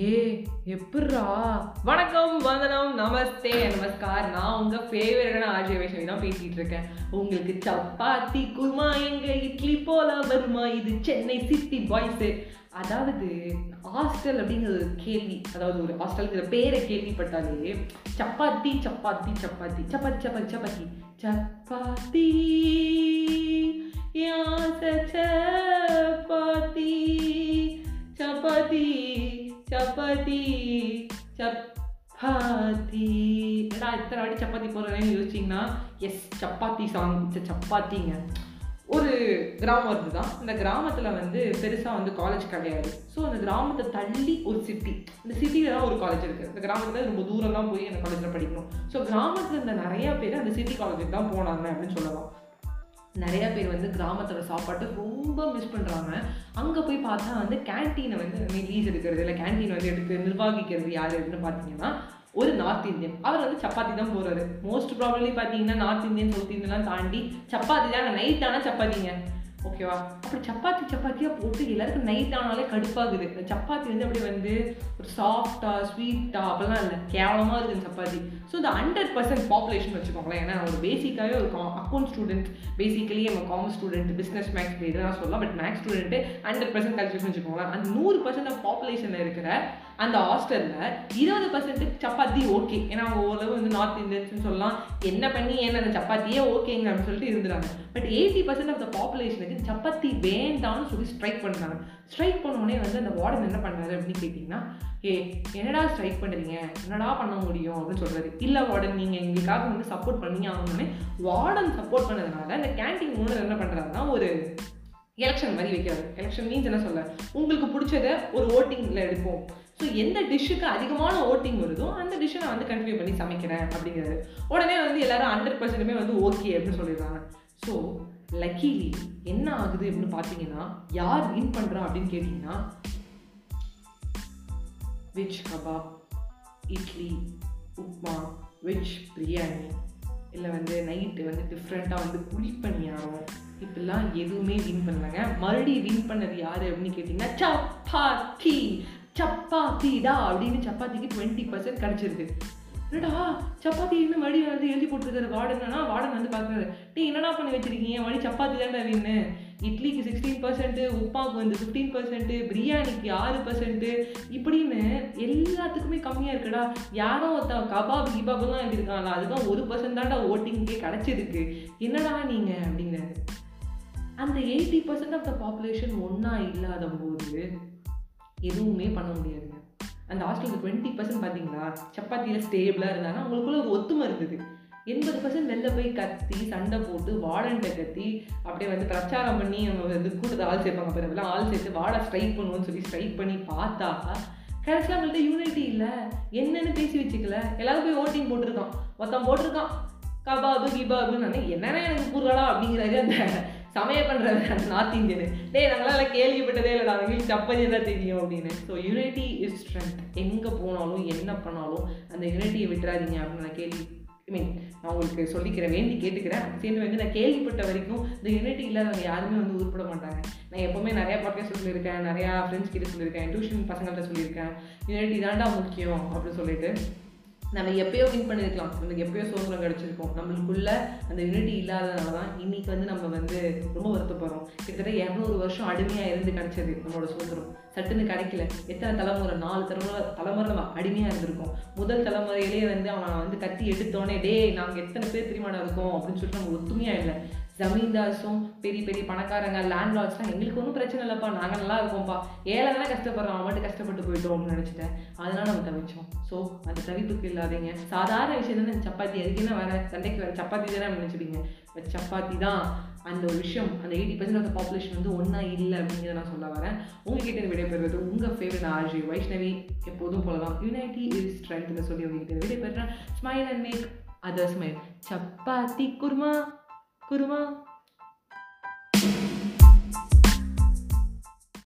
ஏ எப்புட்றா? வணக்கம் வந்தனம் நமஸ்தே நமஸ்கார். நான் உங்க ஃபேவரட்டான ஆர்ஜி வைஷ்ணவி தான் பேசிட்டு இருக்கேன் உங்களுக்கு சப்பாத்தி குருமா எங்க இட்லி போல வருமா? இது சென்னை சிட்டி பாய்ஸு அதாவது ஹாஸ்டல் அப்படிங்கிற ஒரு கேள்வி அதாவது ஒரு ஹாஸ்டலுங்கிற பேரை கேள்விப்பட்டாலே சப்பாத்தி சப்பாத்தி சப்பாத்தி சப்பாத்தி சப்பாத்தி சப்பாத்தி. சப்பாத்தி யாச சப்பாத்தி சப்பாத்தி. சப்பாத்தி சப்பாத்தி. என்னடா இத்தனை வாட்டி சப்பாத்தி போடுறேன்னு யோசிச்சிங்கன்னா எஸ் சப்பாத்தி சாங் சப்பாத்திங்க. ஒரு கிராமம் இருந்து தான் இந்த கிராமத்தில் வந்து பெருசாக வந்து காலேஜ் கிடையாது. ஸோ அந்த கிராமத்தை தள்ளி ஒரு சிட்டி இந்த சிட்டியில் தான் ஒரு காலேஜ் இருக்குது இந்த கிராமத்தில் ரொம்ப தூரம் தான் போய் அந்த காலேஜில் படிக்கணும். ஸோ கிராமத்தில் இருந்த நிறையா பேர் அந்த சிட்டி காலேஜுக்கு தான் போனாங்க அப்படின்னு சொல்லலாம். நிறைய பேர் வந்து கிராமத்தோட சாப்பாட்டை ரொம்ப மிஸ் பண்ணுறாங்க அங்கே போய் பார்த்தா வந்து கேன்டீனை வந்து லீஸ் எடுக்கிறது இல்லை கேன்டீன் வந்து எடுத்து நிர்வகிக்கிறது யார் இருக்குன்னு பார்த்தீங்கன்னா ஒரு நார்த் இந்தியன் அவர் வந்து சப்பாத்தி தான் போகிறாரு மோஸ்ட் ப்ராப்ளம்லி பார்த்தீங்கன்னா நார்த் இந்தியன் சவுத் இந்தியன்லாம் தாண்டி சப்பாத்தி தான் நைட் ஆனால் சப்பாத்திங்க. ஓகேவா அப்புறம் சப்பாத்தி சப்பாத்தியாக போட்டு எல்லாருக்கும் நைட் ஆனாலே கடுப்பாகுது. இந்த சப்பாத்தி வந்து அப்படியே வந்து ஒரு சாஃப்டாக ஸ்வீட்டாக அப்படிலாம் இல்லை. கேவலமாக இருக்குது சப்பாத்தி. ஸோ இந்த ஹண்ட்ரட் பர்சன்ட் பாப்புலேஷன் வச்சுக்கோங்களேன். ஏன்னா ஒரு பேசிக்காகவே ஒரு அக்கௌண்ட் ஸ்டூடெண்ட் பேசிக்கலி நம்ம காமர்ஸ் ஸ்டூடெண்ட் பிஸ்னஸ் மேக்ஸ் இதெல்லாம் சொல்லலாம். But maths student hundred percent cultures வச்சுக்கோங்களேன். அந்த நூறு பர்சன்ட் ஆஃப் பாப்புலேஷனில் இருக்கிற அந்த ஹாஸ்டலில் இருபது பர்சன்ட் சப்பாத்தி ஓகே ஏன்னா அவங்க ஓரளவு வந்து நார்த் இந்தியன்ஸ்னு சொல்லலாம். என்ன பண்ணி ஏன்னா அந்த சப்பாத்தியே ஓகேங்க அப்படின்னு சொல்லிட்டு இருந்துறாங்க but eighty percent of the பாப்புலேஷனுக்கு chapati வேண்டாம்னு சொல்லி ஸ்ட்ரைக் பண்ணுறாங்க ஸ்ட்ரைக் பண்ணோடனே வந்து அந்த வார்டன் என்ன பண்ணுறாரு அப்படின்னு கேட்டிங்கன்னா ஏ என்னடா ஸ்ட்ரைக் பண்ணுறீங்க என்னடா பண்ண முடியும்? அப்படின்னு சொல்கிறாரு இல்லை வார்டன் நீங்கள் எங்களுக்காக வந்து சப்போர்ட் பண்ணி ஆகணும்னு வார்டன் சப்போர்ட் பண்ணதுனால அந்த கேன்டீன் ஓனர் என்ன பண்ணுறாருன்னா ஒரு எலெக்ஷன் மாதிரி வைக்கிறாரு. எலெக்ஷன் மீன்ஸ் என்ன சொல்ல? உங்களுக்கு பிடிச்சத ஒரு ஓட்டிங்கில் எடுப்போம். ஸோ எந்த டிஷ்ஷுக்கு அதிகமான ஓட்டிங் வருதோ அந்த டிஷ்ஷை நான் வந்து கண்டினியூ பண்ணி சமைக்கிறேன் அப்படிங்கிறது. உடனே வந்து எல்லாரும் ஹண்ட்ரட் பர்சன்ட்டுமே வந்து ஓகே அப்படின்னு சொல்லிடுறாங்க. ஸோ லக்கிலி என்ன ஆகுது அப்படின்னு பார்த்தீங்கன்னா யார் வின் பண்ணுறா அப்படின்னு கேட்டிங்கன்னா veg kebab idli upma veg biryani இல்லை வந்து நைட்டு வந்து டிஃப்ரெண்ட்டாக வந்து குழிப்பணியாரம் இப்படிலாம் எதுவுமே வின் பண்ணலங்க. மறுபடியும் வின் பண்ணது யார் அப்படின்னு கேட்டிங்கன்னா சப்பாத்தி. சப்பாத்திடா அப்படின்னு சப்பாத்திக்கு டுவெண்ட்டி பர்சன்ட் கிடச்சிருக்கு. என்னடா சப்பாத்தி இன்னும் மறுபடியும் வந்து எழுதி போட்டுருக்காரு வார்டனா வார்டன் வந்து பார்க்குறாரு. நீ என்னடா பண்ணி வச்சிருக்கீங்க? மறுபடியும் சப்பாத்தி தானே வீணு இட்லிக்கு சிக்ஸ்டீன் பர்சன்ட்டு உப்பாவுக்கு வந்து ஃபிஃப்டீன் பர்சன்ட்டு பிரியாணிக்கு ஆறு பர்சன்ட்டு இப்படின்னு எல்லாத்துக்குமே கம்மியாக இருக்குடா. யாரோ ஒருத்தன் கபாப் கிபாப்லாம் எழுதியிருக்காங்களா அதுதான் ஒரு பர்சன்ட் தான்டா ஓட்டிங்கே கிடச்சிருக்கு. என்னடா நீங்கள் அப்படிங்கிறாரு. அந்த eighty percent of the population ஒன்றா இல்லாத போது எதுவுமே பண்ண முடியாதுங்க. அந்த ஹாஸ்டலுக்கு டுவெண்ட்டி பர்சன்ட் பார்த்தீங்களா சப்பாத்தியில் ஸ்டேபிளாக இருந்தாங்கன்னா அவங்களுக்குள்ள ஒரு ஒத்துமை இருந்தது. எண்பது பர்சன்ட் வெளில போய் கத்தி சண்டை போட்டு வாடன்ட்ட கத்தி அப்படியே வந்து பிரச்சாரம் பண்ணி நம்ம வந்து கூட்டத்தை ஆள் சேர்ப்பாங்க பிறகுலாம் ஆள் சேர்த்து வாடா ஸ்ட்ரைக் பண்ணுவோம்னு சொல்லி ஸ்ட்ரைக் பண்ணி பார்த்தா கடைசியில் அவங்கள்ட்ட யூனிட்டி இல்லை. என்னென்னு பேசி வச்சுக்கல. எல்லாரும் போய் ஓட்டிங் போட்டிருக்கான். மொத்தம் போட்டிருக்கான். கபாபு கிபாபுன்னு நான் என்னன்னா எனக்கு கூறுகளா அப்படிங்கிறாரு அந்த சமையல் பண்ணுறது நார்த் இந்தியனு. டேய் நாங்களாம் கேள்விப்பட்டதே இல்லைடா எங்களுக்கு சப்பாத்தி தான் தெரியும் அப்படின்னு. ஸோ யூனிட்டி இஸ் ஸ்ட்ரென்த் எங்கே போனாலும் என்ன பண்ணாலும் அந்த யூனிட்டியை விட்டுறாதீங்க அப்படின்னு நான் கேள்வி ஐ மீன் நான் உங்களுக்கு சொல்லிக்கிறேன் வேண்டி கேட்டுக்கிறேன். சேர்ந்து வந்து நான் கேள்விப்பட்ட வரைக்கும் இந்த யூனிட்டி இல்லாதவங்க யாருமே வந்து உருப்பட மாட்டாங்க. நான் எப்போவுமே நிறையா பாட்காஸ்ட் சொல்லியிருக்கேன் நிறையா ஃப்ரெண்ட்ஸ் கிட்ட சொல்லியிருக்கேன் டியூஷன் பசங்கள்கிட்ட சொல்லியிருக்கேன். யூனிட்டி தாண்டா முக்கியம் அப்படின்னு சொல்லிட்டு. நம்ம எப்பயோ வின் பண்ணியிருக்கலாம் நமக்கு எப்பயோ சுதந்திரம் கிடச்சிருக்கோம். நம்மளுக்குள்ள அந்த யூனிட்டி இல்லாதனால தான் இன்னைக்கு வந்து நம்ம வந்து ரொம்ப வருத்தப்படுறோம். கிட்டத்தட்ட இரநூறு வருஷம் அடிமையாக இருந்து கிடச்சது நம்மளோட சுதந்திரம் சட்டுன்னு கிடைக்கல. எத்தனை தலைமுறை? நாலு தலைமுறை தலைமுறை நம்ம அடிமையாக இருந்திருக்கோம். முதல் தலைமுறையிலேயே வந்து அவன் வந்து கத்தி எடுத்தோடனே டே நாங்கள் எத்தனை பேர் திருமணம் இருக்கோம்? அப்படின்னு சொல்லிட்டு நம்ம ஒத்துமையாக இல்லை. ஜமீன்தார்ஸும் பெரிய பெரிய பணக்காரங்க லேண்ட்லார்ட்ஸ்லாம் எங்களுக்கு ஒன்றும் பிரச்சனை இல்லைப்பா. நாங்கள் நல்லா இருக்கோம்ப்பா. ஏழை தானே கஷ்டப்படுறோம். அவன் மட்டும் கஷ்டப்பட்டு போயிட்டோம் அப்படின்னு நினச்சிட்டேன். அதனால் நம்ம தவிச்சோம். ஸோ அந்த தவிப்புக்கு இல்லாதீங்க. சாதாரண விஷயம் தானே. சப்பாத்தி அதுக்கு என்ன வேற? சண்டைக்கு வேறு சப்பாத்தி தானே நினச்சிடுங்க சப்பாத்தி தான் அந்த ஒரு விஷயம். அந்த எயிட்டி பர்சன்ட் ஆஃப் பாப்புலேஷன் வந்து ஒன்றா இல்லை அப்படிங்கிறத நான் சொல்ல வரேன். உங்ககிட்ட விடைபெறுவது உங்கள் ஃபேவரட் ஆர்ஜி வைஷ்ணவி. எப்போதும் போலதான். யுனைட்டி இஸ் ஸ்ட்ரென்த்னு சொல்லி உங்ககிட்ட விடைபெறுறேன். Smile and make other smile chapati kurma. Kurma